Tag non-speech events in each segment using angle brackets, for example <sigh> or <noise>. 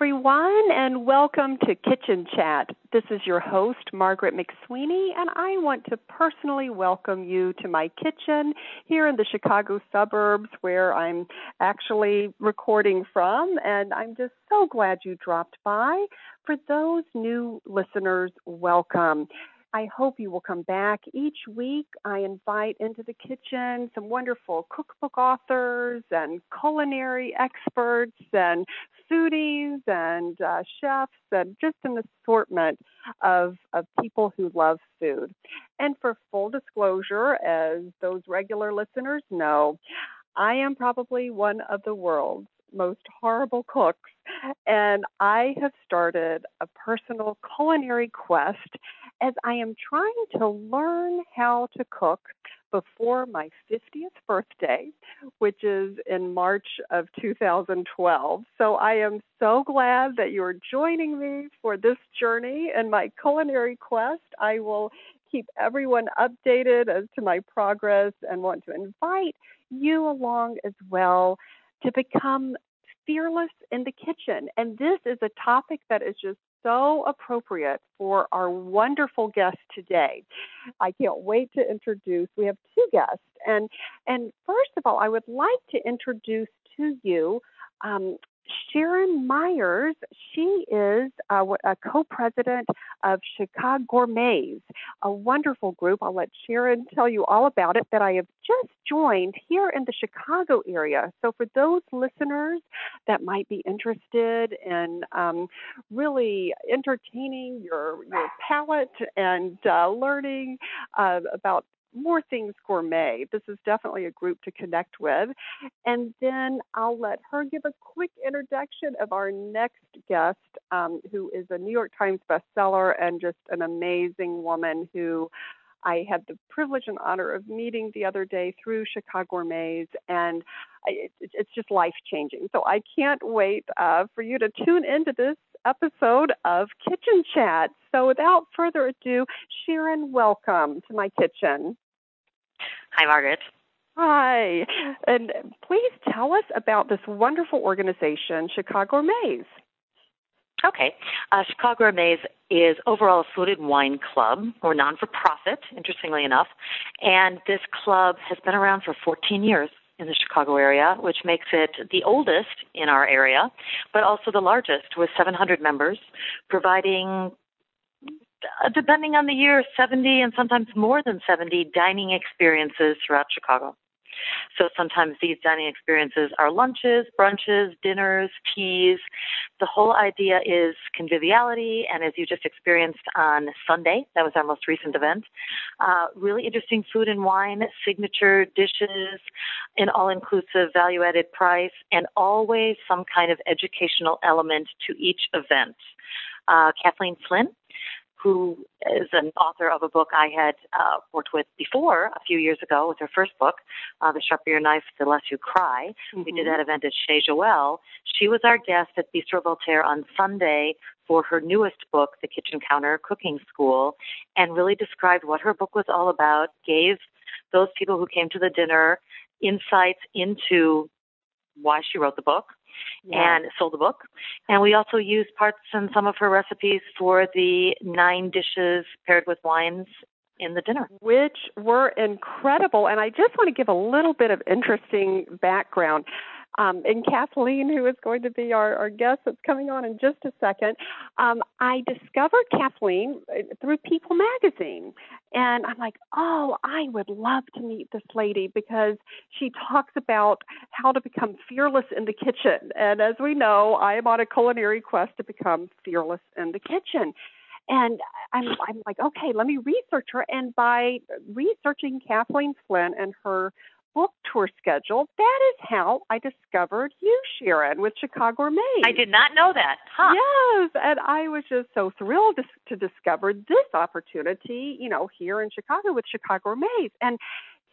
Everyone, and welcome to Kitchen Chat. This is your host, Margaret McSweeney, and I want to personally welcome you to my kitchen here in the Chicago suburbs where I'm actually recording from, and I'm just so glad you dropped by. For those new listeners, welcome. I hope you will come back each week. I invite into the kitchen some wonderful cookbook authors and culinary experts and foodies and uh, chefs and just an assortment of, of people who love food. And for full disclosure, as those regular listeners know, I am probably one of the world's most horrible cooks, and I have started a personal culinary quest as I am trying to learn how to cook before my 50th birthday, which is in March of 2012. So I am so glad that you're joining me for this journey and my culinary quest. I will keep everyone updated as to my progress and want to invite you along as well to become fearless in the kitchen. And this is a topic that is just so appropriate for our wonderful guest today. I can't wait to introduce. We have two guests, and and first of all, I would like to introduce to you um, Sharon Meyers, she is uh, a co-president of ChicaGourmets, a wonderful group. I'll let Sharon tell you all about it that I have just joined here in the Chicago area. So for those listeners that might be interested in um, really entertaining your your palate and uh, learning uh, about more things gourmet. This is definitely a group to connect with. And then I'll let her give a quick introduction of our next guest, um, who is a New York Times bestseller and just an amazing woman who I had the privilege and honor of meeting the other day through ChicaGourmets, and it's just life changing. So I can't wait uh, for you to tune into this episode of Kitchen Chat. So without further ado, Sharon, welcome to my kitchen. Hi, Margaret. Hi. And please tell us about this wonderful organization, ChicaGourmets. Okay. Uh, Chicago Gourmets is overall a food and wine club. We're non for profit, interestingly enough. And this club has been around for 14 years in the Chicago area, which makes it the oldest in our area, but also the largest with 700 members, providing uh, depending on the year, 70 and sometimes more than 70 dining experiences throughout Chicago. So sometimes these dining experiences are lunches, brunches, dinners, teas. The whole idea is conviviality, and as you just experienced on Sunday, that was our most recent event, uh, really interesting food and wine, signature dishes, an all inclusive value added price, and always some kind of educational element to each event. Uh, Kathleen Flinn who is an author of a book I had uh, worked with before a few years ago with her first book, uh, The Sharper Your Knife, The Less You Cry. Mm-hmm. We did mm-hmm. that event at Chez Joelle. She was our guest at Bistro Voltaire on Sunday for her newest book, The Kitchen Counter Cooking School, and really described what her book was all about, gave those people who came to the dinner insights into why she wrote the book, yeah. and sold the book. And we also used parts and some of her recipes for the nine dishes paired with wines in the dinner. Which were incredible. And I just want to give a little bit of interesting background. Um, and Kathleen, who is going to be our, our guest that's coming on in just a second, um, I discovered Kathleen uh, through People magazine. And I'm like, oh, I would love to meet this lady because she talks about how to become fearless in the kitchen. And as we know, I am on a culinary quest to become fearless in the kitchen. And I'm, I'm like, okay, let me research her. And by researching Kathleen Flinn and her book tour schedule. That is how I discovered you, Sharon, with ChicaGourmets. I did not know that. Huh. Yes, and I was just so thrilled to, to discover this opportunity, you know, here in Chicago with ChicaGourmets. And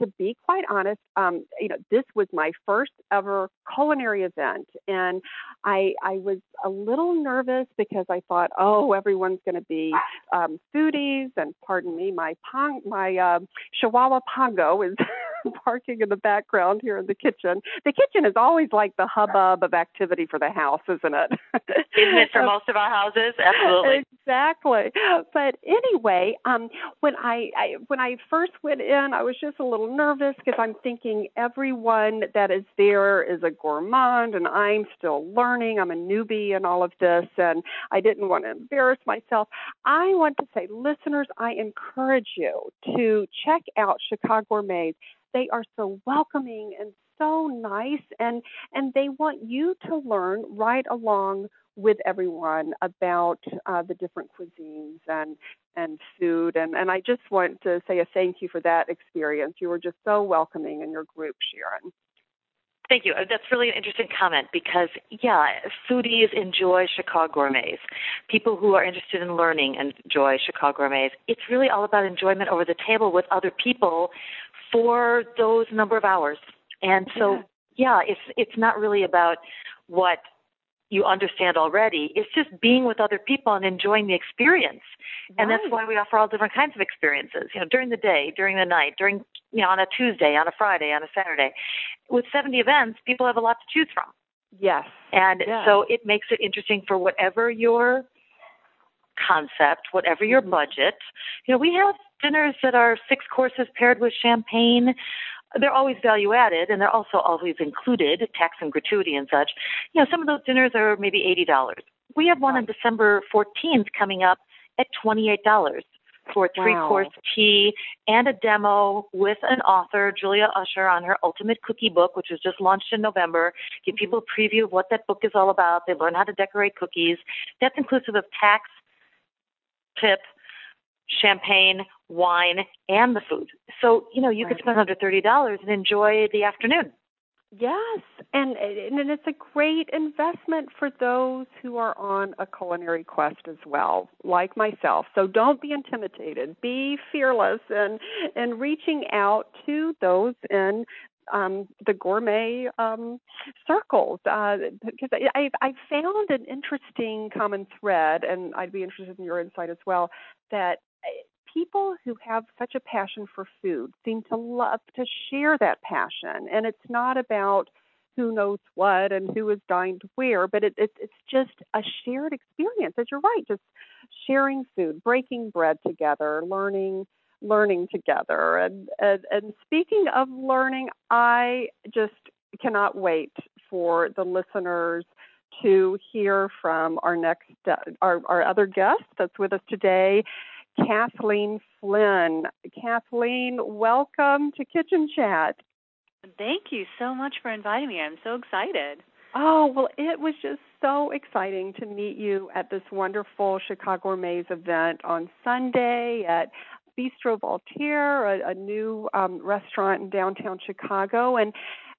to be quite honest, um, you know, this was my first ever culinary event, and I I was a little nervous because I thought, oh, everyone's going to be um, foodies, and pardon me, my pong, my uh, Chihuahua Pongo is <laughs> parking in the background here in the kitchen. The kitchen is always like the hubbub of activity for the house, isn't it? isn't it for <laughs> most of our houses? Absolutely. Exactly. But anyway, um, when I, I when I first went in, I was just a little nervous because I'm thinking everyone that is there is a gourmand, and I'm still learning. I'm a newbie in all of this, and I didn't want to embarrass myself. I want to say, listeners, I encourage you to check out ChicaGourmets they are so welcoming and so nice and and they want you to learn right along with everyone about uh, the different cuisines and and food and and I just want to say a thank you for that experience. You were just so welcoming in your group, Sharon. Thank you. That's really an interesting comment because, yeah, foodies enjoy ChicaGourmets. People who are interested in learning enjoy ChicaGourmets. It's really all about enjoyment over the table with other people for those number of hours. And so, yeah, yeah it's it's not really about what you understand already. It's just being with other people and enjoying the experience. Right. And that's why we offer all different kinds of experiences, you know, during the day, during the night, during, you know, on a Tuesday, on a Friday, on a Saturday. With 70 events, people have a lot to choose from. Yes. And so it makes it interesting for whatever your concept, whatever your mm-hmm. budget. You know, we have dinners that are six courses paired with champagne. They're always value added and they're also always included, tax and gratuity and such. You know, some of those dinners are maybe $80. We have one on December 14th coming up at $28 for a three course wow. tea and a demo with an author, Julia Usher, on her Ultimate Cookie book, which was just launched in November. Give mm-hmm. people a preview of what that book is all about. They learn how to decorate cookies. That's inclusive of tax, tip, champagne, wine, and the food. So, you know, you right. could spend under $30 and enjoy the afternoon. Yes, and and it's a great investment for those who are on a culinary quest as well, like myself. So don't be intimidated. Be fearless and and reaching out to those in um, the gourmet um, circles uh, because I, I found an interesting common thread, and I'd be interested in your insight as well. That people who have such a passion for food seem to love to share that passion. And it's not about who knows what and who is dined where, but it, it, it's just a shared experience. As you're right, just sharing food, breaking bread together, learning learning together. And, and and speaking of learning, I just cannot wait for the listeners to hear from our next uh, our, our other guest that's with us today Kathleen Flinn. Kathleen, welcome to Kitchen Chat. Thank you so much for inviting me. I'm so excited. Oh, well, it was just so exciting to meet you at this wonderful ChicaGourmets event on Sunday at Bistro Voltaire, a, a new um, restaurant in downtown Chicago. And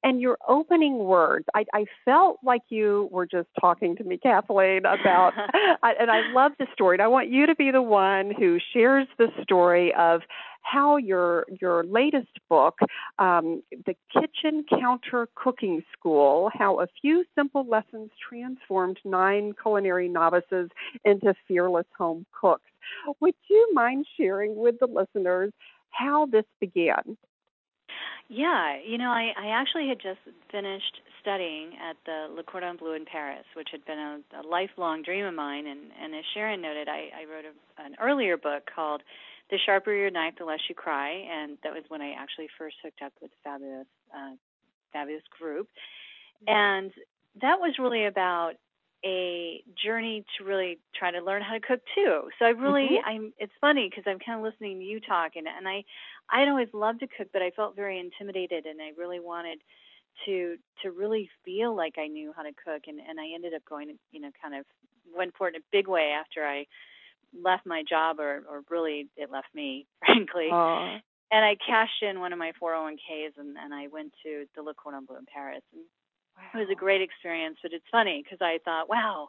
and your opening words, I, I felt like you were just talking to me, Kathleen, about, <laughs> and I love the story. And I want you to be the one who shares the story of how your your latest book, um, the Kitchen Counter Cooking School, how a few simple lessons transformed nine culinary novices into fearless home cooks. Would you mind sharing with the listeners how this began? Yeah, you know, I, I actually had just finished studying at the Le Cordon Bleu in Paris, which had been a, a lifelong dream of mine. And, and as Sharon noted, I, I wrote a, an earlier book called The Sharper Your Knife, The Less You Cry, and that was when I actually first hooked up with fabulous, uh, fabulous group. And that was really about a journey to really try to learn how to cook too. So I really, mm-hmm. I'm. It's funny because I'm kind of listening to you talk, and and I, I'd always loved to cook, but I felt very intimidated, and I really wanted to to really feel like I knew how to cook, and and I ended up going, you know, kind of went for it in a big way after I left my job, or or really it left me, <laughs> frankly. Aww. and I cashed in one of my 401ks and, and I went to the Le Cordon Bleu in Paris. And. It was a great experience, but it's funny because I thought, wow,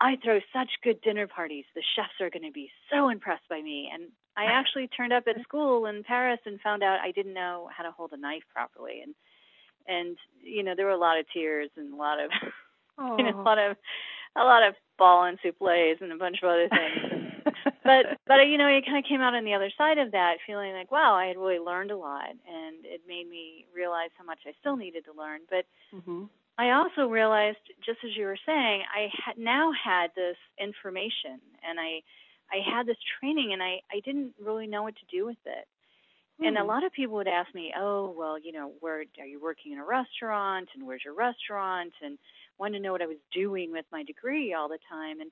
I throw such good dinner parties. The chefs are going to be so impressed by me. And I <laughs> actually turned up at school in Paris and found out I didn't know how to hold a knife properly. And and you know there were a lot of tears and a lot of <laughs> you know a lot of a lot of ball and souffles and a bunch of other things. But but you know, it kind of came out on the other side of that, feeling like, wow, I had really learned a lot, and it made me realize how much I still needed to learn. But mm-hmm. I also realized, just as you were saying, I had now had this information, and I I had this training, and I I didn't really know what to do with it. Mm-hmm. And a hmm. lot of people would ask me, oh, well, you know, where are you working in a restaurant, and where's your restaurant, and wanted to know what I was doing with my degree all the time, and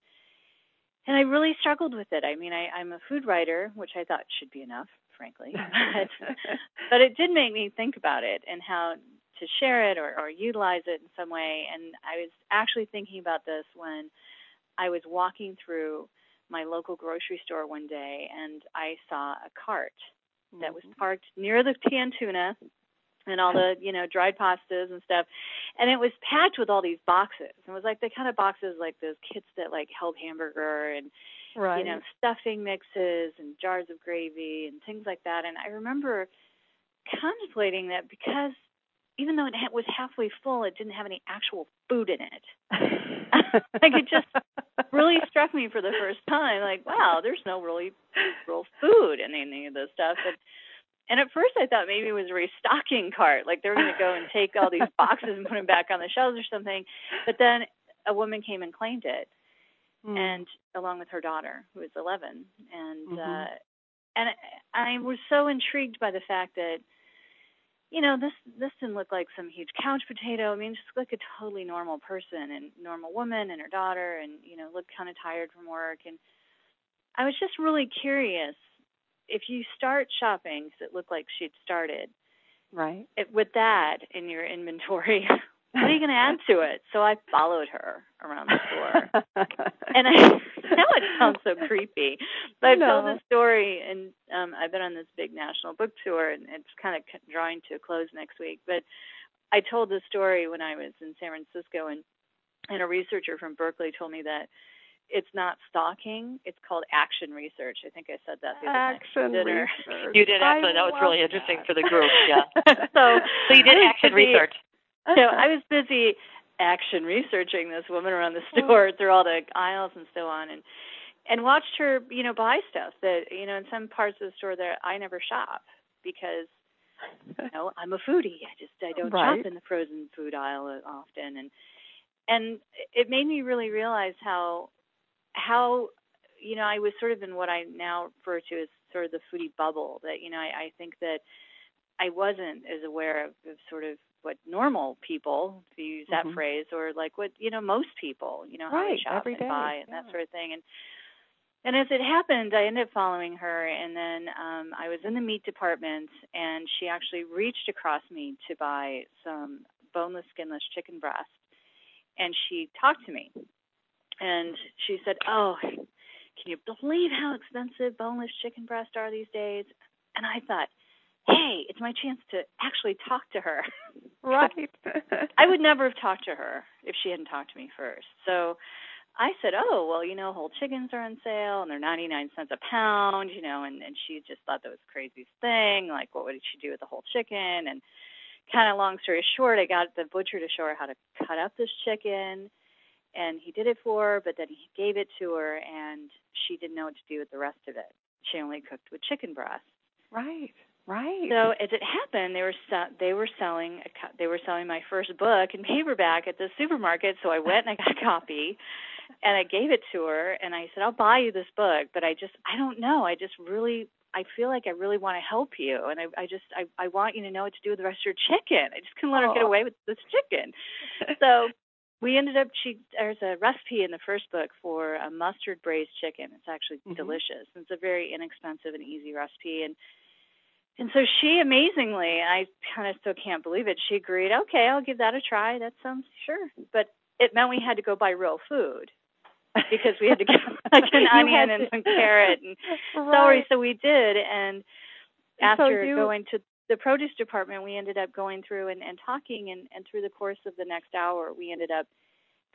and I really struggled with it. I mean, I, I'm a food writer, which I thought should be enough, frankly, <laughs> but, but it did make me think about it and how to share it or, or utilize it in some way. And I was actually thinking about this when I was walking through my local grocery store one day and I saw a cart that was mm-hmm. parked near the canned tuna and all the you know dried pastas and stuff. And it was packed with all these boxes. It was like the kind of boxes like those kits that like held hamburger and right. you know stuffing mixes and jars of gravy and things like that. And i remember contemplating that because even though it was halfway full it didn't have any actual food in it. <laughs> Like it just really struck me for the first time like wow there's no really real food in any of this stuff. And and at first, I thought maybe it was a restocking cart, like they were going to go and take all these <laughs> boxes and put them back on the shelves or something. But then a woman came and claimed it, mm. and along with her daughter, who was 11, and mm-hmm. uh, and I was so intrigued by the fact that you know this this didn't look like some huge couch potato. I mean, just like a totally normal person and normal woman and her daughter, and you know looked kind of tired from work and. I was just really curious if you start shopping, because it looked like she'd started, right, it, with that in your inventory, <laughs> what are you going to add to it? So I followed her around the store, <laughs> and I know it sounds so creepy, but I've no. told the story, and um, I've been on this big national book tour, and it's kind of drawing to a close next week. But I told the story when I was in San Francisco, and and a researcher from Berkeley told me that it's not stalking. It's called action research. I think I said that the other action dinner. <laughs> research. You did actually. That was really interesting for the group. Yeah. <laughs> so, so you did action busy, research. <laughs> So I was busy action researching this woman around the oh. store through all the aisles and so on, and and watched her, you know, buy stuff that you know in some parts of the store that I never shop because you know I'm a foodie. I just I don't right. shop in the frozen food aisle often, and and it made me really realize how how you know I was sort of in what I now refer to as sort of the foodie bubble. That you know I, I think that I wasn't as aware of, of sort of what normal people, to use that mm-hmm. phrase, or like what you know most people, you know how right, they shop every and day. buy and yeah. that sort of thing. And and as it happened, I ended up following her, and then um, I was in the meat department, and she actually reached across me to buy some boneless, skinless chicken breast, and she talked to me and she said, "Oh, can you believe how expensive boneless chicken breasts are these days?" And I thought, "Hey, it's my chance to actually talk to her." <laughs> right. I would never have talked to her if she hadn't talked to me first. So I said, "Oh, well, you know, whole chickens are on sale and they're 99 cents a pound, you know." And and she just thought that was the craziest thing. Like, what would she do with a whole chicken? And kind of long story short, I got the butcher to show her how to cut up this chicken and he did it for her, but then he gave it to her, and she didn't know what to do with the rest of it. She only cooked with chicken breast. Right, right. So as it happened, they were se- they were selling a co- they were selling my first book in paperback at the supermarket. So I went and I got a copy, and I gave it to her, and I said, "I'll buy you this book, but I just I don't know. I just really I feel like I really want to help you, and I, I just I, I want you to know what to do with the rest of your chicken. I just couldn't let her get away with this chicken. so we ended up she there's a recipe in the first book for a mustard braised chicken. It's actually mm-hmm. delicious. It's a very inexpensive and easy recipe. And and so she amazingly i kind of still can't believe it she agreed okay i'll give that a try. That sounds sure. But it meant we had to go buy real food <laughs> because we had to get <laughs> like an onion and some carrot and <laughs> right. celery so we did. And after so you, going to the produce department, we ended up going through and, and talking, and, and through the course of the next hour, we ended up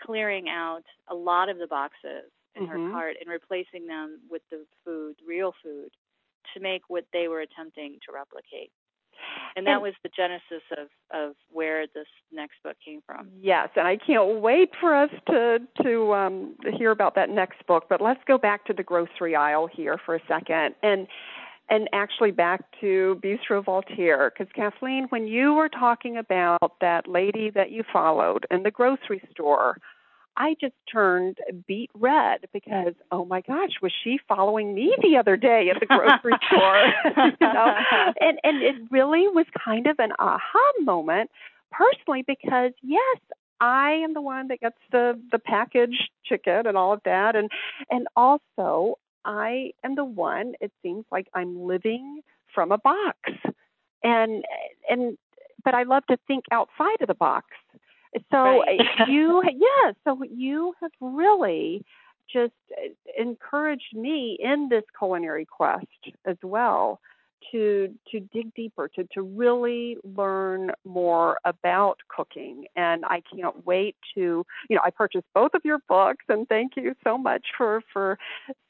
clearing out a lot of the boxes in mm-hmm. her cart and replacing them with the food, real food, to make what they were attempting to replicate. And that and, was the genesis of, of where this next book came from. Yes, and I can't wait for us to to um, hear about that next book. But let's go back to the grocery aisle here for a second, and and actually back to Bistro Voltaire, because Kathleen, when you were talking about that lady that you followed in the grocery store, I just turned beet red because oh my gosh, was she following me the other day at the grocery <laughs> store? <laughs> you know, and and it really was kind of an aha moment personally because yes, I am the one that gets the the packaged chicken and all of that, and and also I am the one. It seems like I'm living from a box, and and but I love to think outside of the box so right. you, <laughs> yeah, so you have really just uh, encouraged me in this culinary quest as well to to dig deeper to to really learn more about cooking. And I can't wait to you know I purchased both of your books and thank you so much for for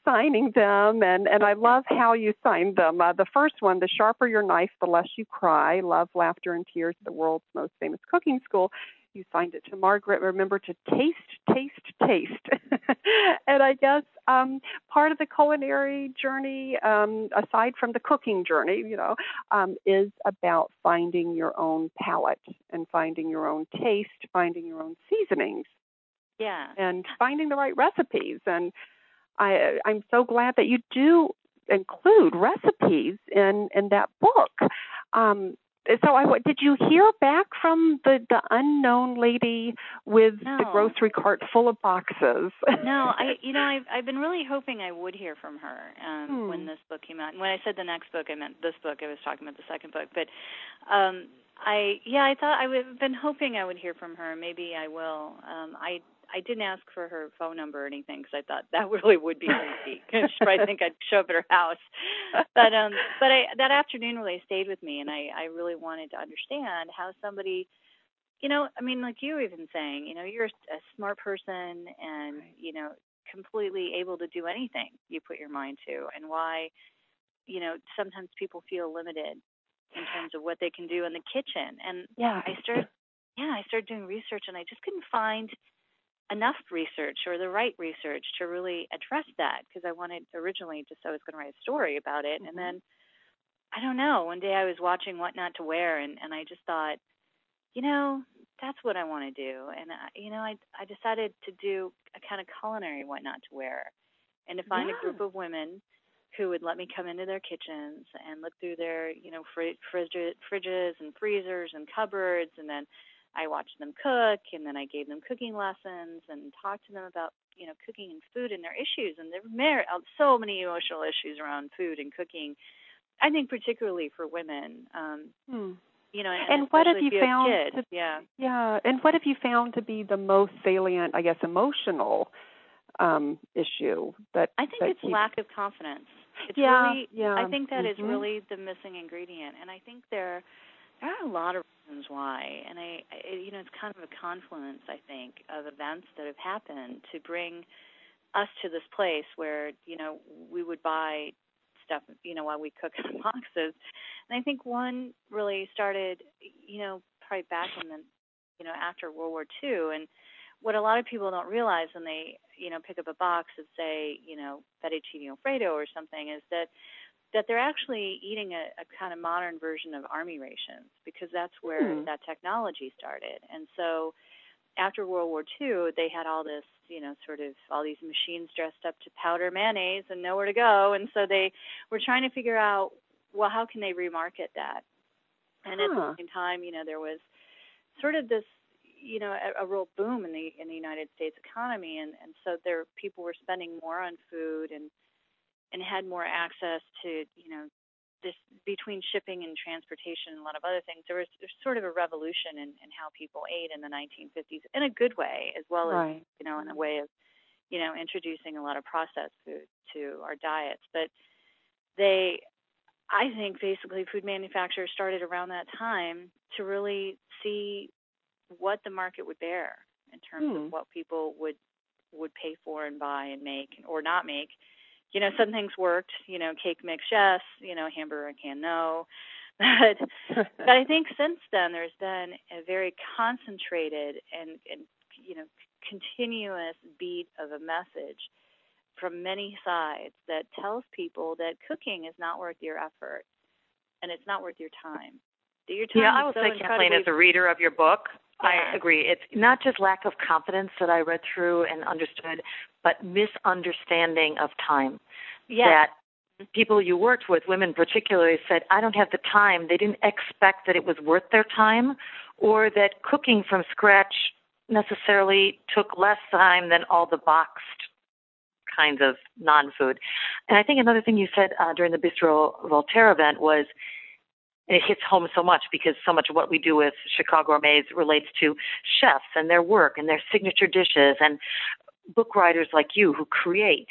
signing them. And and I love how you signed them. Uh, the first one the sharper your knife the less you cry love laughter and tears the world's most famous cooking school you signed it to Margaret. Remember to taste, taste, taste. <laughs> and I guess um, part of the culinary journey, um, aside from the cooking journey, you know, um, is about finding your own palate and finding your own taste, finding your own seasonings. Yeah. And finding the right recipes. And I, I'm so glad that you do include recipes in in that book. Um, so I did you hear back from the the unknown lady with no. the grocery cart full of boxes? no, I you know I've I've been really hoping I would hear from her um hmm. when this book came out. And when I said the next book, I meant this book. I was talking about the second book, but um I yeah I thought I would have been hoping I would hear from her. Maybe I will. Um I I didn't ask for her phone number or anything because I thought <laughs> that really would be creepy. <laughs> She'd probably think I'd show up at her house. But um, but I that afternoon really stayed with me, and I I really wanted to understand how somebody, you know, I mean, like you were even saying, you know, you're a smart person, and right. you know, completely able to do anything you put your mind to, and why, you know, sometimes people feel limited in terms of what they can do in the kitchen. And yeah, I started, yeah, I started doing research, and I just couldn't find enough research or the right research to really address that because I wanted originally just I was going to write a story about it mm-hmm. and then I don't know one day I was watching what not to wear and and I just thought you know that's what I want to do and I, you know I I decided to do a kind of culinary what not to wear and to find yeah. a group of women who would let me come into their kitchens and look through their you know fr- fridges fridges and freezers and cupboards and then I watched them cook, and then I gave them cooking lessons and talked to them about you know cooking and food and their issues. And there were uh, so many emotional issues around food and cooking. I think particularly for women. Um, hmm. You know, and, and what have you, you found? To, yeah, yeah. And what have you found to be the most salient, I guess, emotional um, issue that I think that it's keeps... lack of confidence. It's yeah, really, yeah. I think that mm-hmm. is really the missing ingredient, and I think there there are a lot of reasons why, and I, I, you know, it's kind of a confluence, I think, of events that have happened to bring us to this place where, you know, we would buy stuff, you know, while we cook <laughs> in boxes. And I think one really started, you know, probably back in the, you know, after World War II, and what a lot of people don't realize when they, you know, pick up a box of, say, you know, fettuccine alfredo or something, is that that they're actually eating a, a kind of modern version of army rations because that's where hmm. that technology started. And so after World War II, they had all this, you know, sort of all these machines dressed up to powder mayonnaise and nowhere to go. And so they were trying to figure out, well, how can they remarket that? And huh. at the same time, you know, there was sort of this, you know, a, a real boom in the in the United States economy, and and so there people were spending more on food and and had more access to you know this between shipping and transportation and a lot of other things there was there's sort of a revolution in, in how people ate in the 1950s in a good way as well right. as you know in a way of you know introducing a lot of processed food to our diets but they I think basically food manufacturers started around that time to really see what the market would bear in terms hmm. of what people would would pay for and buy and make or not make. You know, some things worked. You know, cake mix yes. You know, hamburger can no. <laughs> But but I think since then there's been a very concentrated and and you know continuous beat of a message from many sides that tells people that cooking is not worth your effort and it's not worth your time. Your time yeah, I will so say, Kathleen, as a reader of your book, yeah. I agree. It's not just lack of confidence that I read through and understood, but misunderstanding of time. Yeah. That people you worked with, women particularly, said, I don't have the time. They didn't expect that it was worth their time or that cooking from scratch necessarily took less time than all the boxed kinds of non-food. And I think another thing you said uh, during the Bistro Voltaire event was it hits home so much because so much of what we do with ChicaGourmets relates to chefs and their work and their signature dishes and book writers like you who create.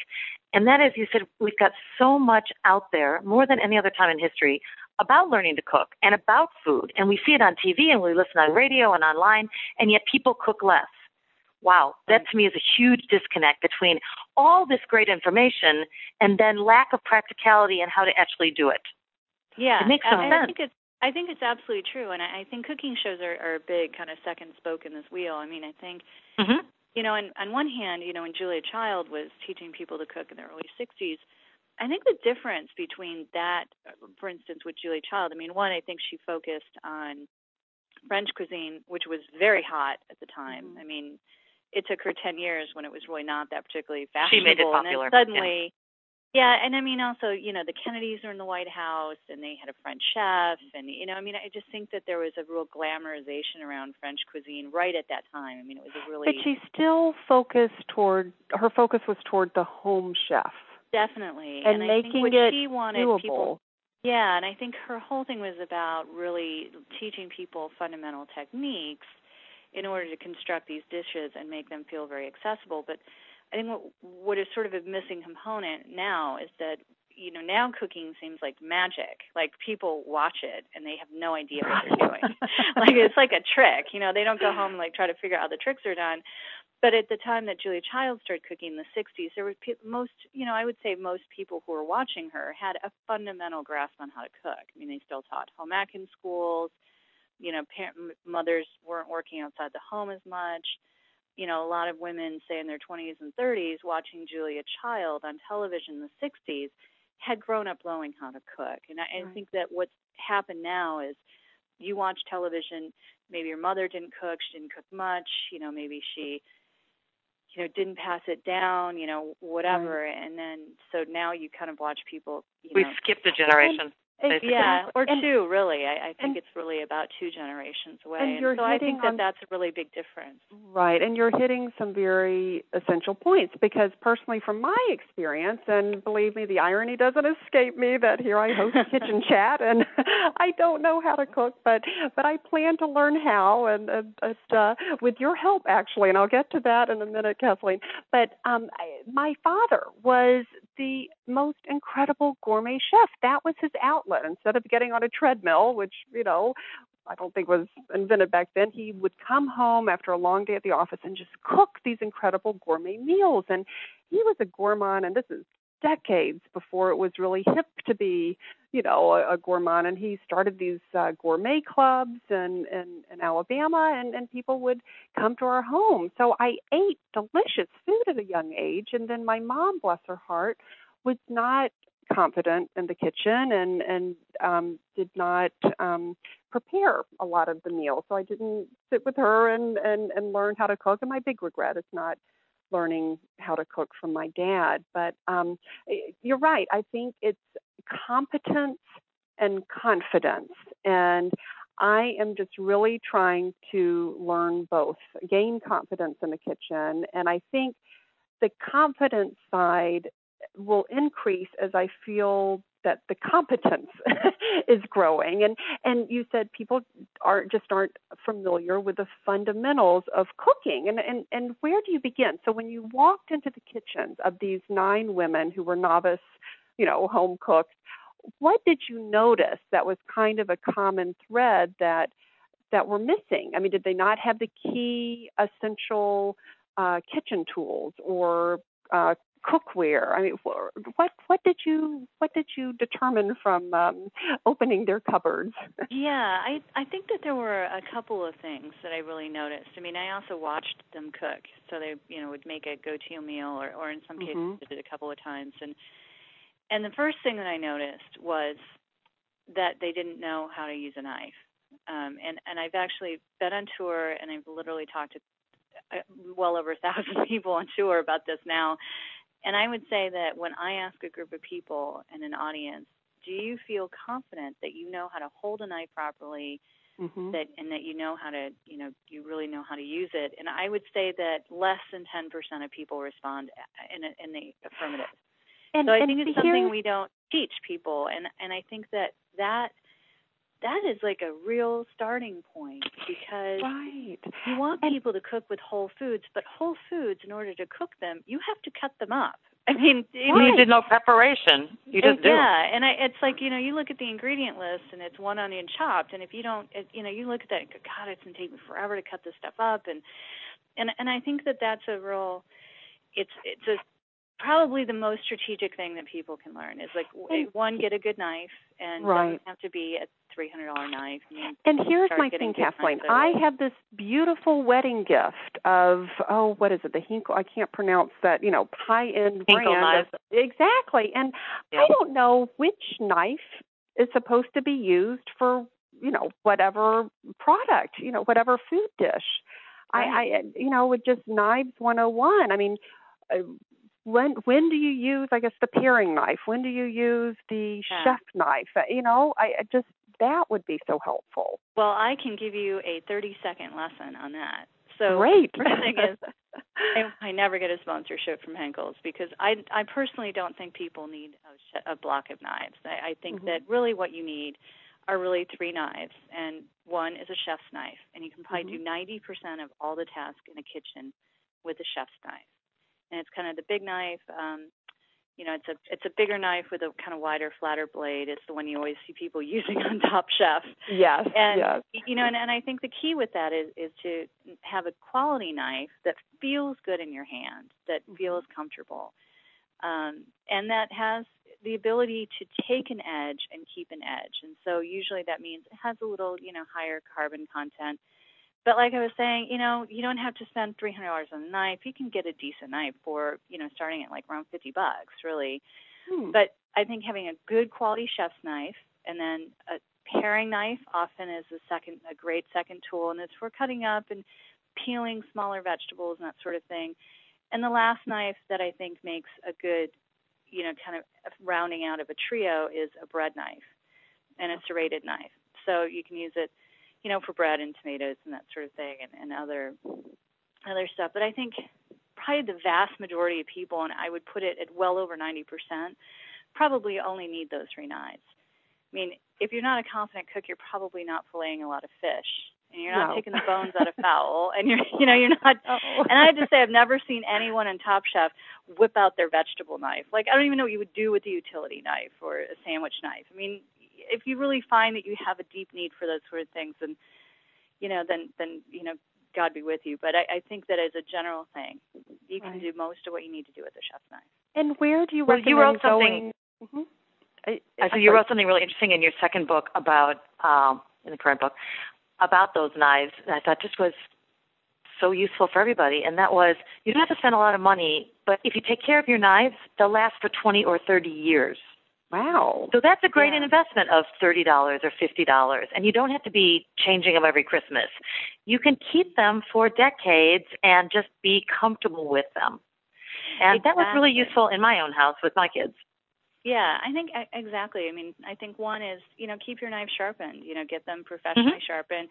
And that is, you said, we've got so much out there, more than any other time in history, about learning to cook and about food. And we see it on TV and we listen on radio and online, and yet people cook less. Wow, that to me is a huge disconnect between all this great information and then lack of practicality and how to actually do it. Yeah, it makes I, sense. I think it's I think it's absolutely true, and I, I think cooking shows are, are a big kind of second spoke in this wheel. I mean, I think mm-hmm. You know, on, on one hand, you know, when Julia Child was teaching people to cook in the early '60s, I think the difference between that, for instance, with Julia Child, I mean, one, I think she focused on French cuisine, which was very hot at the time. Mm-hmm. I mean, it took her 10 years when it was really not that particularly fashionable. She made it popular. And then suddenly, yeah. and I mean, also, you know, the Kennedys are in the White House and they had a French chef. And, you know, I mean, I just think that there was a real glamorization around French cuisine right at that time. I mean, it was a really. But she still focused toward, her focus was toward the home chef. Definitely. And, and making I think what it she wanted doable. people yeah, and I think her whole thing was about really teaching people fundamental techniques in order to construct these dishes and make them feel very accessible. But I think what, what is sort of a missing component now is that you know now cooking seems like magic. Like people watch it and they have no idea what they're doing. <laughs> like it's like a trick. You know, they don't go home and like try to figure out how the tricks are done. But at the time that Julia Child started cooking in the 60s, there were pe- most, you know, I would say most people who were watching her had a fundamental grasp on how to cook. I mean, they still taught home ec in schools you know, parent, mothers weren't working outside the home as much. You know, a lot of women, say in their 20s and 30s, watching Julia Child on television in the 60s, had grown up knowing how to cook. And I, right. I think that what's happened now is you watch television, maybe your mother didn't cook, she didn't cook much, you know, maybe she you know didn't pass it down you know whatever right. and then so now you kind of watch people you we know skipped a generation Basically. Yeah, or and, two, really. I, I think and, it's really about two generations away. And, you're so I think that on, that's a really big difference. Right, and you're hitting some very essential points because personally, from my experience, and believe me, the irony doesn't escape me that here I host <laughs> Kitchen Chat, and <laughs> I don't know how to cook, but but I plan to learn how, and, and uh, with your help, actually, and I'll get to that in a minute, Kathleen. But um, I, my father was the most incredible gourmet chef. That was his outlet. Instead of getting on a treadmill, which, you know, I don't think was invented back then, he would come home after a long day at the office and just cook these incredible gourmet meals. And he was a gourmand, and this is decades before it was really hip to be, you know, a, a gourmand. And he started these uh, gourmet clubs in, in, in Alabama, and, and people would come to our home. So I ate delicious food at a young age. And then my mom, bless her heart, was not confident in the kitchen and and um did not um prepare a lot of the meals so i didn't sit with her and and and learn how to cook and my big regret is not learning how to cook from my dad. But um, you're right. I think it's competence and confidence. And I am just really trying to learn both, gain confidence in the kitchen. And I think the confidence side will increase as I feel that the competence <laughs> is growing. And and you said people are just aren't familiar with the fundamentals of cooking. And and and where do you begin? So when you walked into the kitchens of these nine women who were novice you know home cooks what did you notice that was kind of a common thread that that were missing? I mean, did they not have the key essential uh, kitchen tools or uh, cookware? I mean, what what did you what did you determine from um, opening their cupboards? <laughs> yeah, I I think that there were a couple of things that I really noticed. I mean, I also watched them cook, so they you know would make a go-to meal, or or in some cases mm-hmm. did it a couple of times, and and the first thing that I noticed was that they didn't know how to use a knife. Um, and and I've actually been on tour, and I've literally talked to uh, well over a thousand <laughs> people on tour about this now. And I would say that when I ask a group of people in an audience, do you feel confident that you know how to hold a knife properly, mm-hmm. that and that you know how to, you know, you really know how to use it? And I would say that less than 10% of people respond in, a, in the affirmative. And, so I think it's something we don't teach people, and and I think that that that is like a real starting point because right. you want and, people to cook with whole foods, but whole foods, in order to cook them, you have to cut them up. <laughs> I mean, right. you did no preparation. You just do. Yeah, and I, it's like you know, you look at the ingredient list, and it's one onion chopped, and if you don't, it, you know, you look at that, and go, God, it's gonna take me forever to cut this stuff up, and and and I think that that's a real, it's it's a probably the most strategic thing that people can learn is like one get a good knife and right. doesn't have to be a three hundred dollar knife. and here's my thing, Kathleen. I have this beautiful wedding gift of oh, what is it? The Hinkle. I can't pronounce that. You know, high end brand. Of, exactly. And yeah. I don't know which knife is supposed to be used for you know whatever product. You know whatever food dish. Right. I, I you know with just knives 101. I mean. Uh, When when do you use i guess the paring knife when do you use the yeah. chef knife uh, you know i just that would be so helpful well i can give you a 30 second lesson on that so great <laughs> first thing is I, I never get a sponsorship from Henckels because I I personally don't think people need a, a block of knives. I, I think mm-hmm. that really what you need are really three knives, and one is a chef's knife, and you can probably mm-hmm. do ninety percent of all the tasks in a kitchen with a chef's knife and it's kind of the big knife. Um, you know, it's a it's a bigger knife with a kind of wider, flatter blade. It's the one you always see people <laughs> using on Top Chef. Yes. And yes. you know, and, and I think the key with that is is to have a quality knife that feels good in your hand, that mm-hmm. feels comfortable, um, and that has the ability to take an edge and keep an edge. And so usually that means it has a little, you know, higher carbon content but like I was saying, you know, you don't have to spend three hundred dollars on a knife. You can get a decent knife for, you know, starting at like around fifty bucks, really. Hmm. But I think having a good quality chef's knife and then a paring knife often is a second a great second tool and it's for cutting up and peeling smaller vegetables and that sort of thing. And the last knife that I think makes a good, you know, kind of rounding out of a trio is a bread knife and a serrated knife. So you can use it you know, for bread and tomatoes and that sort of thing and, and other other stuff. But I think probably the vast majority of people, and I would put it at well over 90%, probably only need those three knives. I mean, if you're not a confident cook, you're probably not filleting a lot of fish, and you're not no. taking the bones out of fowl, <laughs> and you're, you know, you're not. Oh. <laughs> And I have to say, I've never seen anyone in Top Chef whip out their vegetable knife. Like, I don't even know what you would do with a utility knife or a sandwich knife. I mean, if you really find that you have a deep need for those sort of things, then you know, then then you know, God be with you. But I, I think that as a general thing, you can right. do most of what you need to do with a chef's knife. And where do you well, recommend you wrote something? Mm-hmm. I, I, so you wrote something really interesting in your second book about um, in the current book about those knives. I thought this was so useful for everybody, and that was you don't have to spend a lot of money, but if you take care of your knives, they'll last for 20 or 30 years. Wow. So that's a great yeah. investment of $30 or $50. And you don't have to be changing them every Christmas. You can keep them for decades and just be comfortable with them. And exactly. that was really useful in my own house with my kids. Yeah, I think exactly. I mean, I think one is, you know, keep your knives sharpened, you know, get them professionally mm-hmm. sharpened.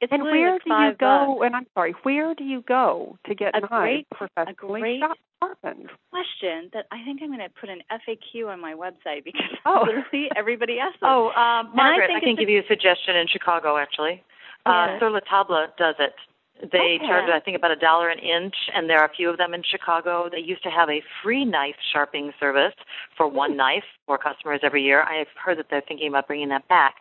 It's and really where like do you go? Bucks. And I'm sorry, where do you go to get a knives great, professionally a great sharpened? Question that I think I'm going to put an FAQ on my website because oh. literally everybody asks. <laughs> Oh, um, Margaret, I, I, can give a, you a suggestion in Chicago actually. Uh, yeah. Sur La Table does it. They okay. charge, I think, about a dollar an inch, and there are a few of them in Chicago. They used to have a free knife sharpening service for one knife for customers every year. I've heard that they're thinking about bringing that back,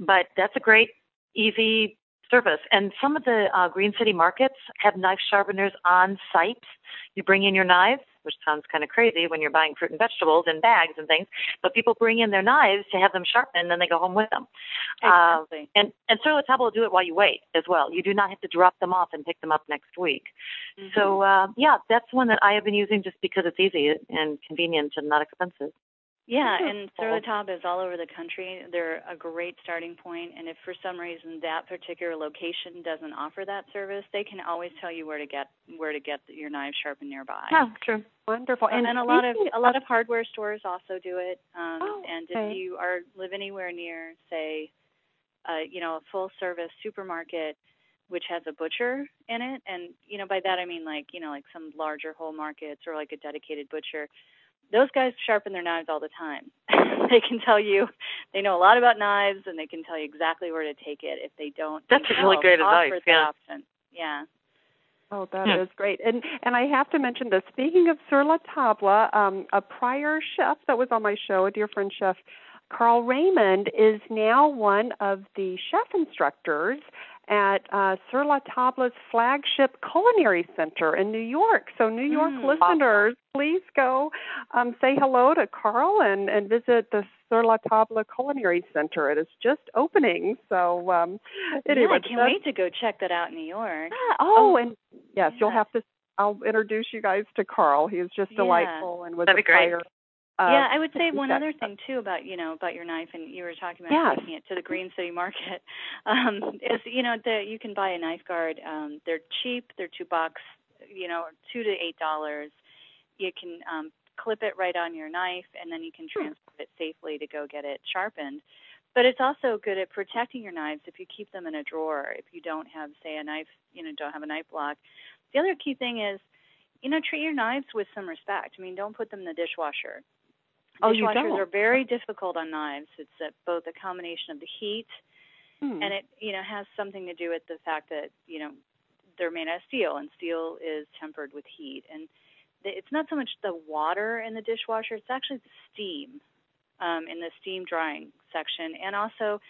but that's a great, easy service. And some of the uh, Green City markets have knife sharpeners on site. You bring in your knives, which sounds kind of crazy when you're buying fruit and vegetables in bags and things, but people bring in their knives to have them sharpened and then they go home with them. Exactly. Uh, and and Sur La Table will do it while you wait as well. You do not have to drop them off and pick them up next week. Mm-hmm. So uh, yeah, that's one that I have been using just because it's easy and convenient and not expensive. Yeah, and Wonderful. Sur La Table is all over the country. They're a great starting point, and if for some reason that particular location doesn't offer that service, they can always tell you where to get where to get your knife sharpened nearby. Yeah, true. Wonderful. And, and a lot of a lot of hardware stores also do it. Um, Oh, and okay. if you are live anywhere near, say, uh, you know, a full service supermarket which has a butcher in it, and you know by that I mean like you know like some larger whole markets or like a dedicated butcher. Those guys sharpen their knives all the time. <laughs> they can tell you, they know a lot about knives, and they can tell you exactly where to take it if they don't. That's really themselves great offer advice, that yeah. option. Yeah. Oh, that is Hmm. great. And and I have to mention this. Speaking of Sur La Table, um, a prior chef that was on my show, a dear friend chef, Carl Raymond, is now one of the chef instructors at uh, Sur La Table's flagship culinary center in New York. So, New York Mm. listeners, please go um, say hello to Carl and, and visit the Sur La Table Culinary Center. It is just opening. So, um, anyway, yeah, I can't wait to go check that out in New York. Ah, oh, and yes, you'll have to. I'll introduce you guys to Carl. He is just Yeah. delightful and was That'd a be great. prior. Uh, yeah, I would say one other thing too about you know about your knife, and you were talking about Yes. taking it to the Green City Market. <laughs> Um, is you know that you can buy a knife guard. Um, they're cheap. They're two bucks. You know, two to eight dollars. You can um, clip it right on your knife, and then you can Hmm. transport it safely to go get it sharpened. But it's also good at protecting your knives if you keep them in a drawer. If you don't have, say, a knife, you know, don't have a knife block. The other key thing is, you know, treat your knives with some respect. I mean, don't put them in the dishwasher. Oh, you Dishwashers don't? are very difficult on knives. It's uh, both a combination of the heat Hmm. and it you know has something to do with the fact that you know they're made out of steel and steel is tempered with heat and the, it's not so much the water in the dishwasher it's actually the steam um, in the steam drying section and also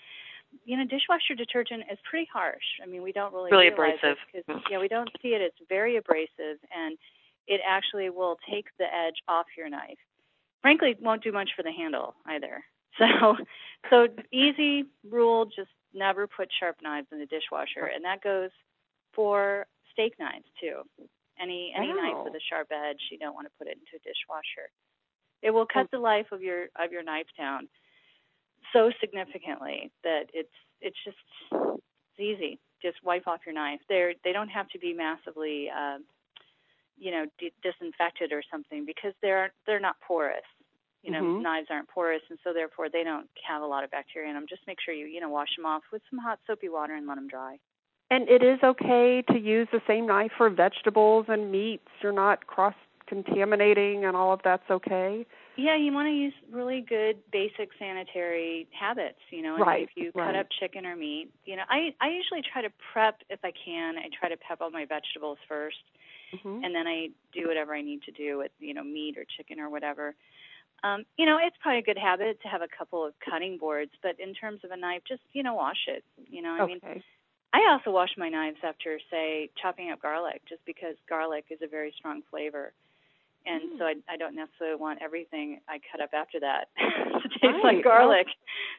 you know dishwasher detergent is pretty harsh i mean we don't really Really abrasive. it 'cause, yeah we don't see it it's very abrasive and it actually will take the edge off your knife frankly it won't do much for the handle either. <laughs> So so easy rule just never put sharp knives in the dishwasher. And that goes for steak knives too. Any any knife Oh. with a sharp edge you don't want to put it into a dishwasher. It will cut the life of your of your knife down so significantly that it's it's just it's easy. Just wipe off your knife. They're they don't have to be massively uh, you know d- disinfected or something because they're they're not porous you know Mhm. knives aren't porous and so therefore they don't have a lot of bacteria in them just make sure you you know wash them off with some hot soapy water and let them dry And it is okay to use the same knife for vegetables and meats. You're not cross contaminating, and all of that's okay. yeah you want to use really good basic sanitary habits you know Right, if you right. cut up chicken or meat you know i i usually try to prep if i can i try to prep all my vegetables first hmm and then I do whatever I need to do with you know meat or chicken or whatever. Um, you know, it's probably a good habit to have a couple of cutting boards, but in terms of a knife, just you know, wash it. You know, I mean. I also wash my knives after, say, chopping up garlic, just because garlic is a very strong flavor, and Mm. so I, I don't necessarily want everything I cut up after that <laughs> to taste Right. like garlic,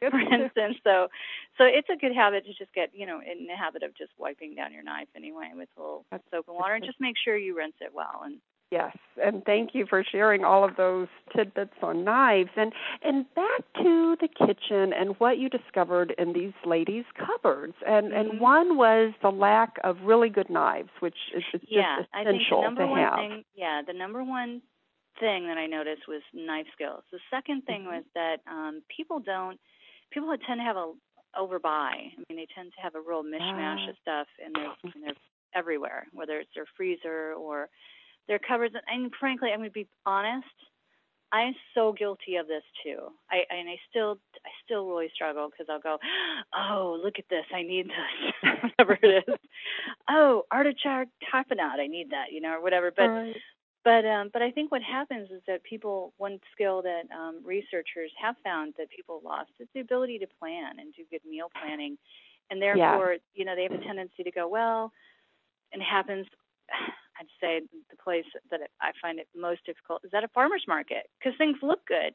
Good for instance. So, so it's a good habit to just get you know in the habit of just wiping down your knife anyway with a little That's soap and water, and just make sure you rinse it well. And Yes, and thank you for sharing all of those tidbits on knives. And and back to the kitchen and what you discovered in these ladies' cupboards. And Mhm. and one was the lack of really good knives, which is, is yeah, just I think the number to one have. thing, yeah, the number one thing that I noticed was knife skills. The second thing Mhm. was that um, people don't, people tend to have a overbuy. I mean, they tend to have a real mishmash Ah. of stuff in their in their everywhere, whether it's their freezer or their cupboards. And frankly, I'm going to be honest. I'm so guilty of this too. I and I still I still really struggle because I'll go, oh look at this, I need this, <laughs> whatever it is. oh artichoke tapenade, I need that, you know, or whatever. But right. but um, but I think what happens is that people one skill that um, researchers have found that people lost is the ability to plan and do good meal planning, and therefore yeah. you know they have a tendency to go well, and it happens I'd say the place that I find it most difficult is at a farmer's market because things look good.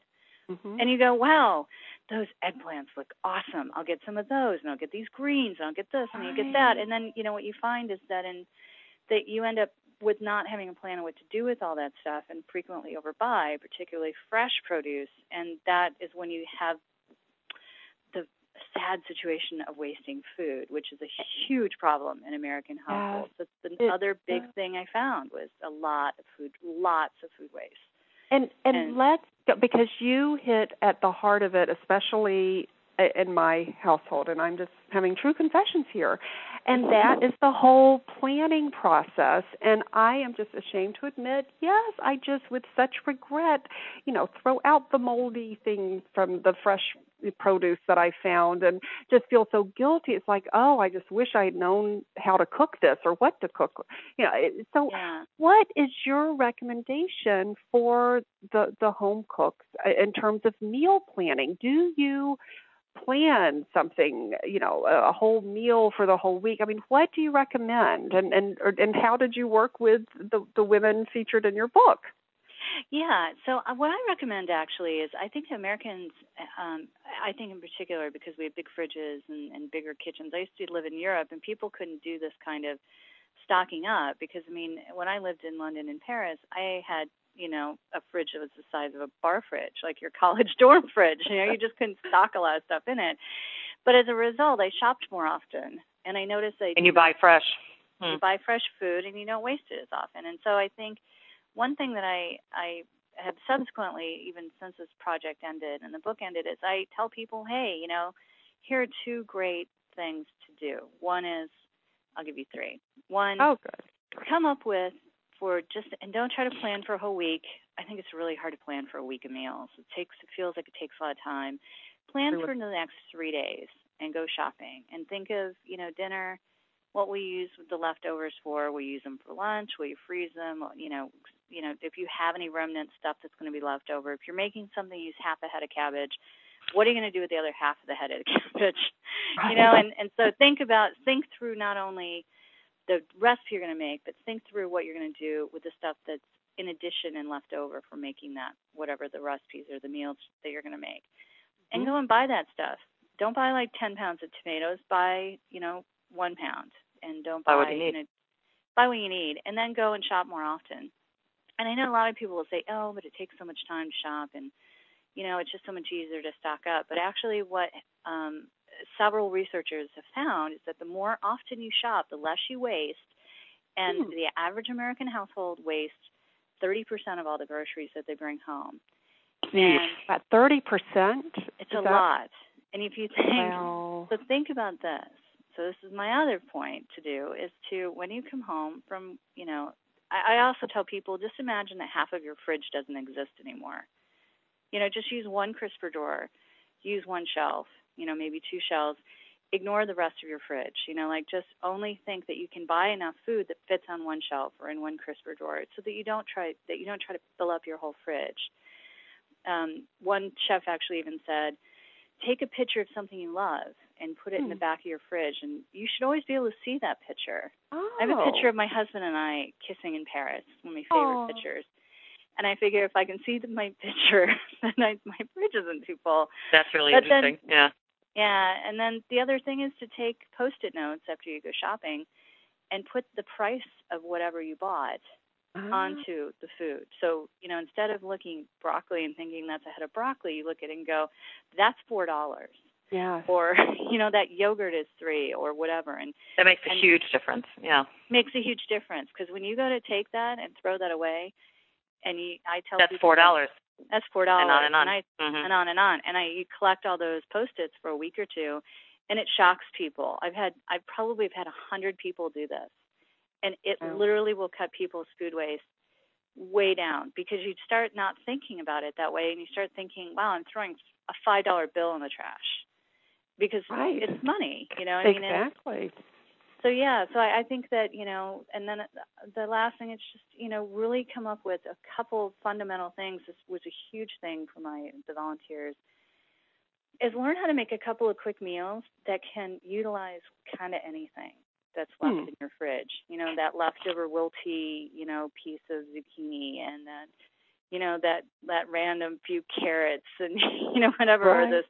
Mm-hmm. And you go, wow, those eggplants look awesome. I'll get some of those, and I'll get these greens, and I'll get this, and you get that. And then, you know, what you find is that in that you end up with not having a plan on what to do with all that stuff, and frequently overbuy, particularly fresh produce. And that is when you have sad situation of wasting food, which is a huge problem in American households. That's the it, other big thing I found was a lot of food, lots of food waste. And, and and let's go, because you hit at the heart of it, especially in my household, and I'm just having true confessions here, and that is the whole planning process. And I am just ashamed to admit, yes, I just with such regret, you know, throw out the moldy thing from the fresh produce that I found and just feel so guilty. It's like, oh, I just wish I had known how to cook this or what to cook. You know, so yeah. what is your recommendation for the the home cooks uh, in terms of meal planning? Do you plan something, you know, a whole meal for the whole week? I mean, what do you recommend and and and how did you work with the the women featured in your book? Yeah. So uh, what I recommend actually is I think Americans, um, I think in particular because we have big fridges and, and bigger kitchens. I used to live in Europe and people couldn't do this kind of stocking up because I mean when I lived in London and Paris, I had you know a fridge that was the size of a bar fridge, like your <laughs> college dorm fridge. You know, you just couldn't stock a lot of stuff in it. But as a result, I shopped more often, and I noticed that. And you buy fresh. You hmm. buy fresh food, and you don't waste it as often. And so I think one thing that I I have subsequently, even since this project ended and the book ended, is I tell people, hey, you know, here are two great things to do. One is, I'll give you three. One, oh, good. come up with for just, and don't try to plan for a whole week. I think it's really hard to plan for a week of meals. It takes, it feels like it takes a lot of time. Plan for the next three days and go shopping and think of, you know, dinner what we use the leftovers for. We use them for lunch. We freeze them. You know, you know, if you have any remnant stuff that's going to be left over, if you're making something, use half a head of cabbage. What are you going to do with the other half of the head of <laughs> cabbage? You know, and and so think about think through not only the recipe you're going to make, but think through what you're going to do with the stuff that's in addition and left over for making that whatever the recipes or the meals that you're going to make. And mm-hmm. go and buy that stuff. Don't buy like 10 pounds of tomatoes. Buy, you know, one pound, and don't buy, buy what you need. You know, buy what you need, and then go and shop more often and I know a lot of people will say, "Oh, but it takes so much time to shop, and you know, it's just so much easier to stock up." But actually, what um, several researchers have found is that the more often you shop, the less you waste, and hmm. the average American household wastes 30% of all the groceries that they bring home. And about 30%? It's a that... lot. And if you think, wow. so think about this. So this is my other point to do is to when you come home from, you know, I, I also tell people just imagine that half of your fridge doesn't exist anymore. You know, just use one crisper drawer, use one shelf, you know, maybe two shelves. Ignore the rest of your fridge. You know, like just only think that you can buy enough food that fits on one shelf or in one crisper drawer, so that you don't try that you don't try to fill up your whole fridge. Um, one chef actually even said, take a picture of something you love and put it in the hmm. back of your fridge and you should always be able to see that picture. Oh. I have a picture of my husband and I kissing in Paris, one of my favorite oh. pictures. And I figure if I can see my picture, <laughs> then I, my fridge isn't too full. That's really but interesting. Then, yeah. Yeah, and then the other thing is to take post-it notes after you go shopping and put the price of whatever you bought uh-huh. onto the food. So, you know, instead of looking broccoli and thinking that's a head of broccoli, you look at it and go, that's four dollars. Yeah. Or <laughs> you know that yogurt is three or whatever, and that makes a huge difference. Yeah. Makes a huge difference because when you go to take that and throw that away, and you, I tell that's four dollars. That's four dollars. And on and on. And, I, mm-hmm. and on and on. And I you collect all those post-its for a week or two, and it shocks people. I've had I probably have had a hundred people do this, and it oh. literally will cut people's food waste way down because you start not thinking about it that way and you start thinking, wow, I'm throwing a five dollar bill in the trash because right. it's money, you know. I exactly. Mean, so yeah, so I, I think that you know, and then the last thing, it's just you know, really come up with a couple fundamental things. This was a huge thing for my the volunteers. Is learn how to make a couple of quick meals that can utilize kind of anything that's left hmm. in your fridge. You know, that leftover wilty, you know, piece of zucchini and that you know, that that random few carrots <laughs> and you know, whatever right. or this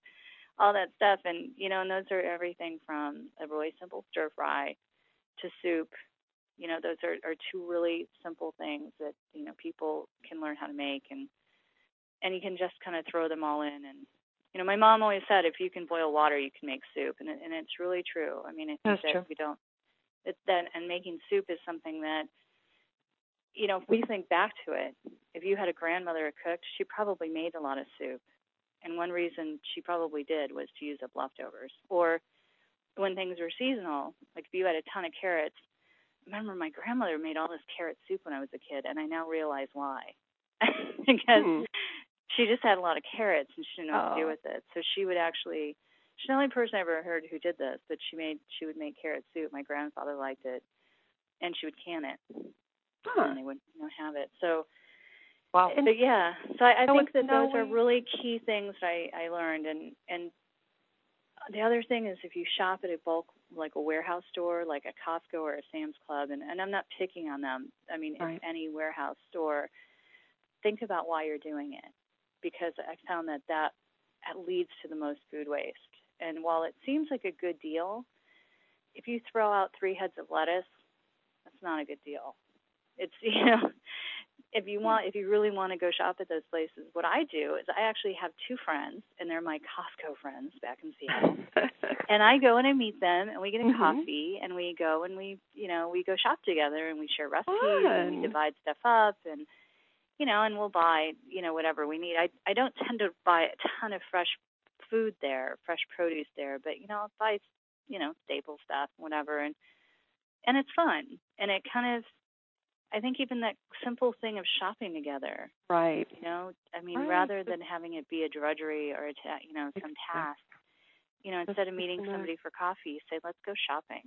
all that stuff and you know, and those are everything from a really simple stir fry to soup. You know, those are, are two really simple things that, you know, people can learn how to make and and you can just kind of throw them all in and you know, my mom always said if you can boil water, you can make soup, and and it's really true. I mean, I think That's that true. we don't it, that and making soup is something that you know if we think back to it if you had a grandmother who cooked she probably made a lot of soup and one reason she probably did was to use up leftovers or when things were seasonal like if you had a ton of carrots I remember my grandmother made all this carrot soup when i was a kid and i now realize why <laughs> because hmm. she just had a lot of carrots and she didn't know what oh. to do with it so she would actually she's the only person I ever heard who did this, but she made she would make carrot soup. My grandfather liked it, and she would can it, huh. and they would you know have it. So, wow. but yeah, so I, I think that no those are really key things I I learned, and and the other thing is if you shop at a bulk like a warehouse store, like a Costco or a Sam's Club, and and I'm not picking on them. I mean, right. any warehouse store, think about why you're doing it, because I found that that leads to the most food waste. And while it seems like a good deal, if you throw out three heads of lettuce, that's not a good deal. It's <laughs> you know, if you want, if you really want to go shop at those places, what I do is I actually have two friends, and they're my Costco friends back in Seattle. <laughs> and I go and I meet them, and we get a mm-hmm. coffee, and we go and we, you know, we go shop together, and we share recipes, Fun. and we divide stuff up, and you know, and we'll buy, you know, whatever we need. I I don't tend to buy a ton of fresh food there, fresh produce there, but you know, I'll buy, you know, staple stuff, whatever, and and it's fun, and it kind of, I think even that simple thing of shopping together, right? You know, I mean, right. rather than having it be a drudgery or a ta- you know some task, you know, instead of meeting somebody for coffee, say let's go shopping.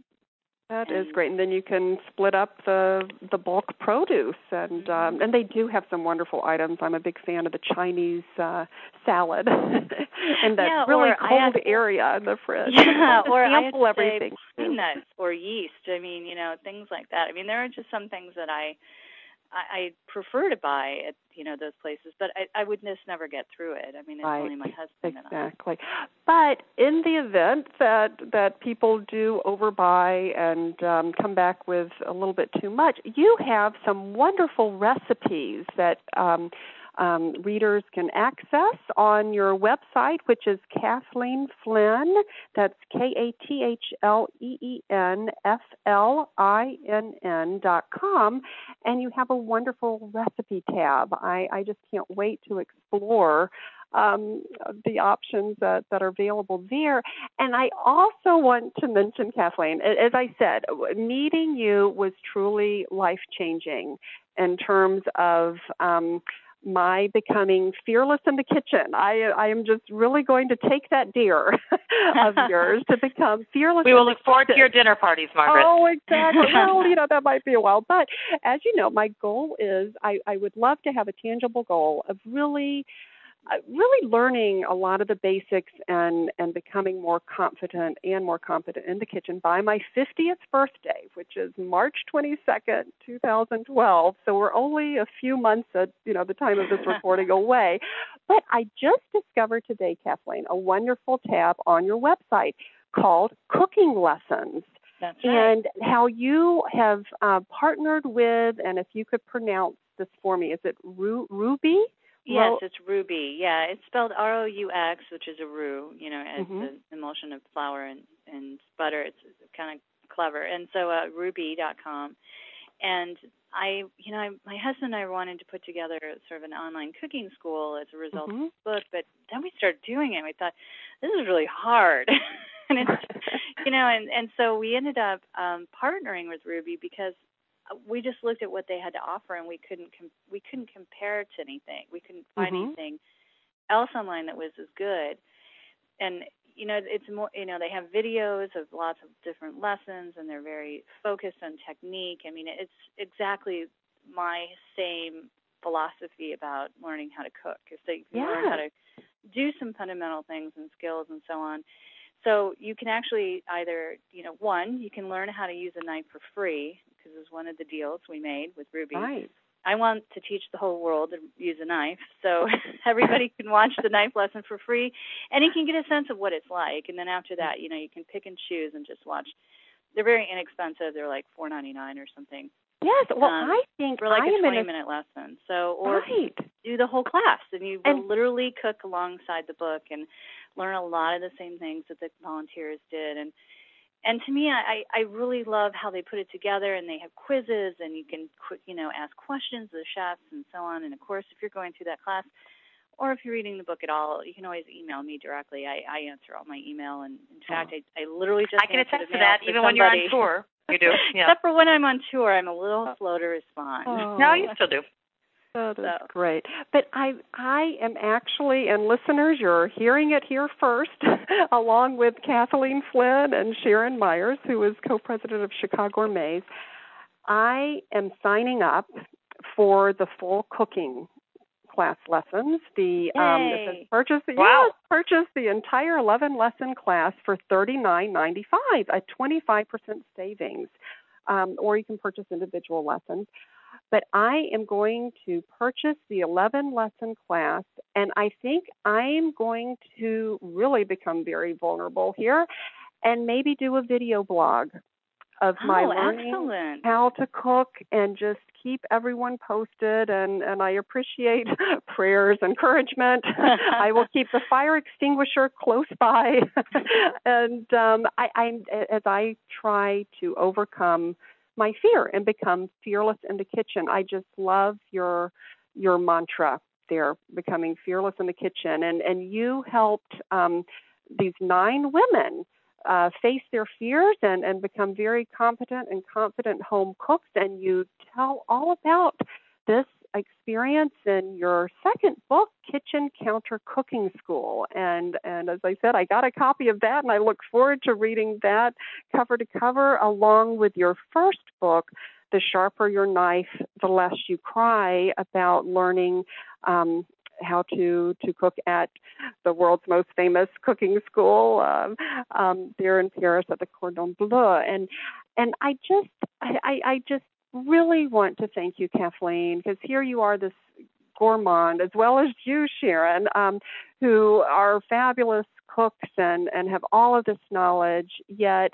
That is great, and then you can split up the the bulk produce, and um, and they do have some wonderful items. I'm a big fan of the Chinese uh, salad, <laughs> and that yeah, really cold area in the <laughs> fridge. Yeah, <laughs> or sample everything. Or yeast. I mean, you know, things like that. I mean, there are just some things that I I, I prefer to buy at you know those places, but I, I would just never get through it. I mean, it's right. only my husband and I exactly. But in the event that that people do overbuy and um, come back with a little bit too much, you have some wonderful recipes that. Um, um, readers can access on your website, which is Kathleen Flinn. That's K A T H L E E N F L I N N dot com, and you have a wonderful recipe tab. I, I just can't wait to explore um, the options that, that are available there. And I also want to mention, Kathleen, as I said, meeting you was truly life changing in terms of. Um, my becoming fearless in the kitchen. I I am just really going to take that dare <laughs> of <laughs> yours to become fearless. We will look forward to your dinner parties, Margaret. Oh, exactly. <laughs> well, you know that might be a while, but as you know, my goal is I I would love to have a tangible goal of really really learning a lot of the basics and and becoming more confident and more competent in the kitchen by my 50th birthday, which is March 22nd, 2012. So we're only a few months at you know the time of this <laughs> recording away. But I just discovered today, Kathleen, a wonderful tab on your website called Cooking Lessons. Right. And how you have uh, partnered with, and if you could pronounce this for me, is it Ru- Rouxbe? Yes, it's Rouxbe. Yeah, it's spelled R O U X, which is a roux. You know, as mm-hmm. the emulsion of flour and and butter. It's kind of clever. And so uh, Rouxbe.com. And I, you know, I, my husband and I wanted to put together sort of an online cooking school as a result mm-hmm. of the book, but then we started doing it. and We thought this is really hard, <laughs> and it's, <laughs> you know, and and so we ended up um, partnering with Rouxbe because we just looked at what they had to offer and we couldn't com- we couldn't compare to anything. We couldn't find Mhm. anything else online that was as good. And you know, it's more you know, they have videos of lots of different lessons and they're very focused on technique. I mean, it's exactly my same philosophy about learning how to cook is that you can learn how to do some fundamental things and skills and so on. So you can actually either, you know, one, you can learn how to use a knife for free because it was one of the deals we made with Rouxbe. Right. I want to teach the whole world to use a knife, so <laughs> everybody can watch the knife lesson for free, and you can get a sense of what it's like. And then after that, you know, you can pick and choose and just watch. They're very inexpensive. They're like four ninety nine or something Yes. Well, Um, I think for like I a twenty a minute lesson. So, or right. do the whole class, and you And- literally cook alongside the book and learn a lot of the same things that the volunteers did. And and to me, I I really love how they put it together, and they have quizzes, and you can qu- you know ask questions of the chefs and so on. And of course, if you're going through that class, or if you're reading the book at all, you can always email me directly. I, I answer all my email, and in fact, oh. I, I literally just I can answered attest to that for even when you're on somebody. tour. You do. <laughs> Yeah. Except for when I'm on tour, I'm a little slow to respond. Oh. No, you still do. That is So. great. But I I am actually and listeners, you're hearing it here first, <laughs> along with Kathleen Flinn and Sharon Meyers, who is co-president of ChicaGourmets. I am signing up for the full cooking class lessons. The um says purchase the Wow. yes, purchase the entire eleven lesson class for thirty nine ninety five, a twenty five percent savings. Um, or you can purchase individual lessons but I am going to purchase the 11 lesson class, and I think I'm going to really become very vulnerable here and maybe do a video blog of my oh, learning excellent. how to cook and just keep everyone posted and and I appreciate <laughs> prayers encouragement <laughs> I will keep the fire extinguisher close by <laughs> and um I I as I try to overcome my fear and become fearless in the kitchen I just love your your mantra there becoming fearless in the kitchen and and you helped um these nine women uh, face their fears and, and become very competent and confident home cooks. And you tell all about this experience in your second book, Kitchen Counter Cooking School. And and as I said, I got a copy of that, and I look forward to reading that cover to cover, along with your first book. The sharper your knife, the less you cry. About learning um, how to to cook at the world's most famous cooking school um, um, there in Paris at the Cordon Bleu, and and I just I, I, I just really want to thank you, Kathleen, because here you are, this gourmand, as well as you, Sharon, um, who are fabulous cooks and and have all of this knowledge, yet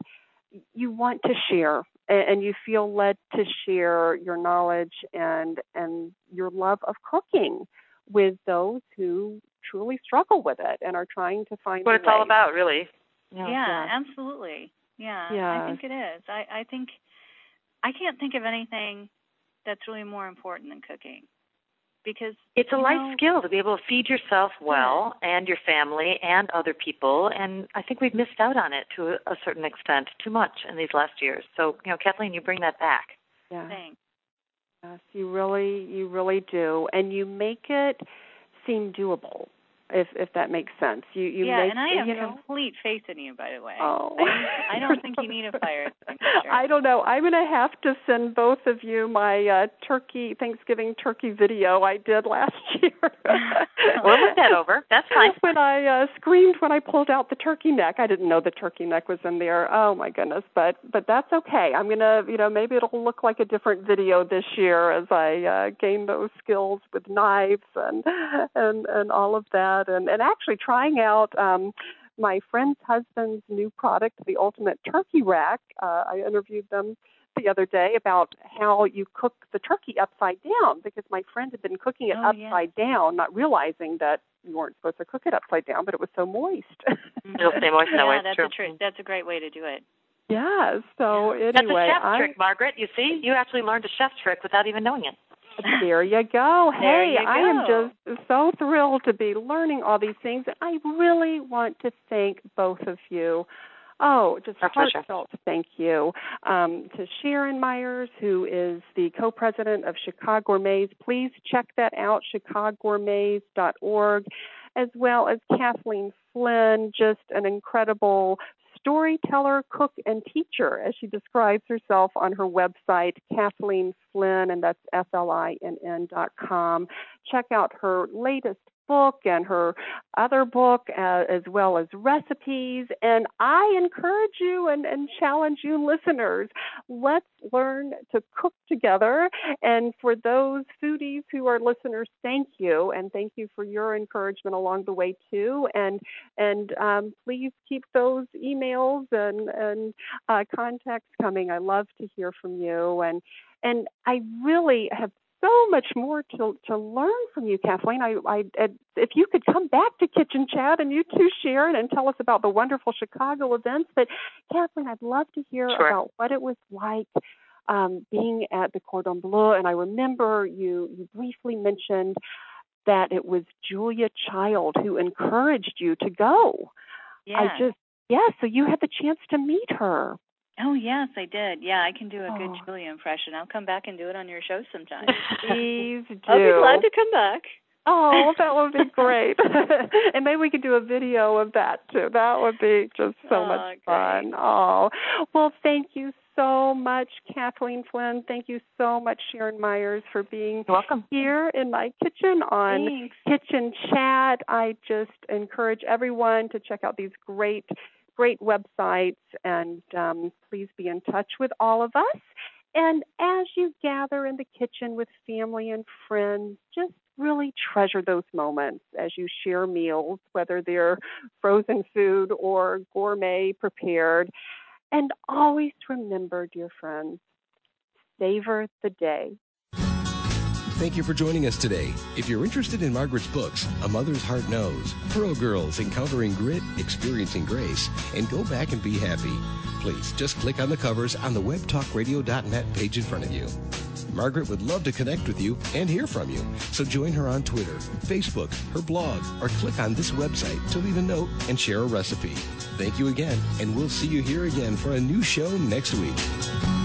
you want to share and, and you feel led to share your knowledge and and your love of cooking with those who truly struggle with it and are trying to find What a it's all about, really. Yeah, Yeah. absolutely. Yeah, I think it is. I, I think I can't think of anything that's really more important than cooking because It's a life know, skill to be able to feed yourself well and your family and other people. And I think we've missed out on it to a, a certain extent, too much in these last years. So, you know, Kathleen, you bring that back. Yeah. Thanks. Yes, you really, you really do, and you make it seem doable. If if that makes sense, you you yeah, make and I have you know. complete faith in you, by the way. Oh, I, I don't think you need a fire extinguisher. <laughs> I don't know. I'm going to have to send both of you my uh, turkey Thanksgiving turkey video I did last <laughs> year. <laughs> We'll look that over. That's fine. When I uh, screamed when I pulled out the turkey neck, I didn't know the turkey neck was in there. Oh my goodness! But but that's okay. I'm gonna you know maybe it'll look like a different video this year as I uh, gain those skills with knives and and and all of that and and actually trying out. um my friend's husband's new product, the Ultimate Turkey Rack. Uh, I interviewed them the other day about how you cook the turkey upside down because my friend had been cooking it Oh, yeah. upside down, not realizing that you weren't supposed to cook it upside down, but it was so moist. <laughs> It'll stay moist that yeah, way. It's that's true. a tr- that's a great way to do it. yeah. So That's anyway, a chef's I, trick, Margaret. You see, you actually learned a chef's trick without even knowing it. There you go. <laughs> There hey, you I am just so thrilled to be learning all these things. I really want to thank both of you. Oh, just Our heartfelt thank you um, to Sharon Meyers, who is the co-president of ChicaGourmets. Please check that out, chicagourmets.org, as well as Kathleen Flinn, just an incredible storyteller, cook, and teacher, as she describes herself on her website, Kathleen Flinn, and that's F L I N N dot com. Check out her latest book and her other book, uh, as well as recipes. And I encourage you and, and challenge you, listeners, let's learn to cook together. And for those foodies who are listeners, thank you, and thank you for your encouragement along the way too. And and um, please keep those emails and and uh, contacts coming. I love to hear from you and and I really have so much more to to learn from you, Kathleen. I, I, if you could come back to Kitchen Chat and you too, Sharon, and tell us about the wonderful Chicago events. But Kathleen, I'd love to hear sure. about what it was like um, being at the Cordon Bleu. And I remember you you briefly mentioned that it was Julia Child who encouraged you to go. Yeah. I just yeah. So you had the chance to meet her. Oh yes, I did. Yeah, I can do a Oh. good Julia impression. I'll come back and do it on your show sometime. <laughs> Please do. <laughs> I'll be glad to come back. Oh, that would be <laughs> great. and maybe we could do a video of that too. That would be just so Oh, much great. fun. Oh, well, thank you so much, Kathleen Flinn. Thank you so much, Sharon Meyers, for being You're welcome. here in my kitchen on Thanks. Kitchen Chat. I just encourage everyone to check out these great, great websites and um, please be in touch with all of us. And as you gather in the kitchen with family and friends, just really treasure those moments as you share meals, whether they're frozen food or gourmet prepared. And always remember, dear friends, savor the day. Thank you for joining us today. If you're interested in Margaret's books, A Mother's Heart Knows, Pearl Girls Encountering Grit, Experiencing Grace, and Go Back and Be Happy, please just click on the covers on the webtalkradio.net page in front of you. Margaret would love to connect with you and hear from you, so join her on Twitter, Facebook, her blog, or click on this website to leave a note and share a recipe. Thank you again, and we'll see you here again for a new show next week.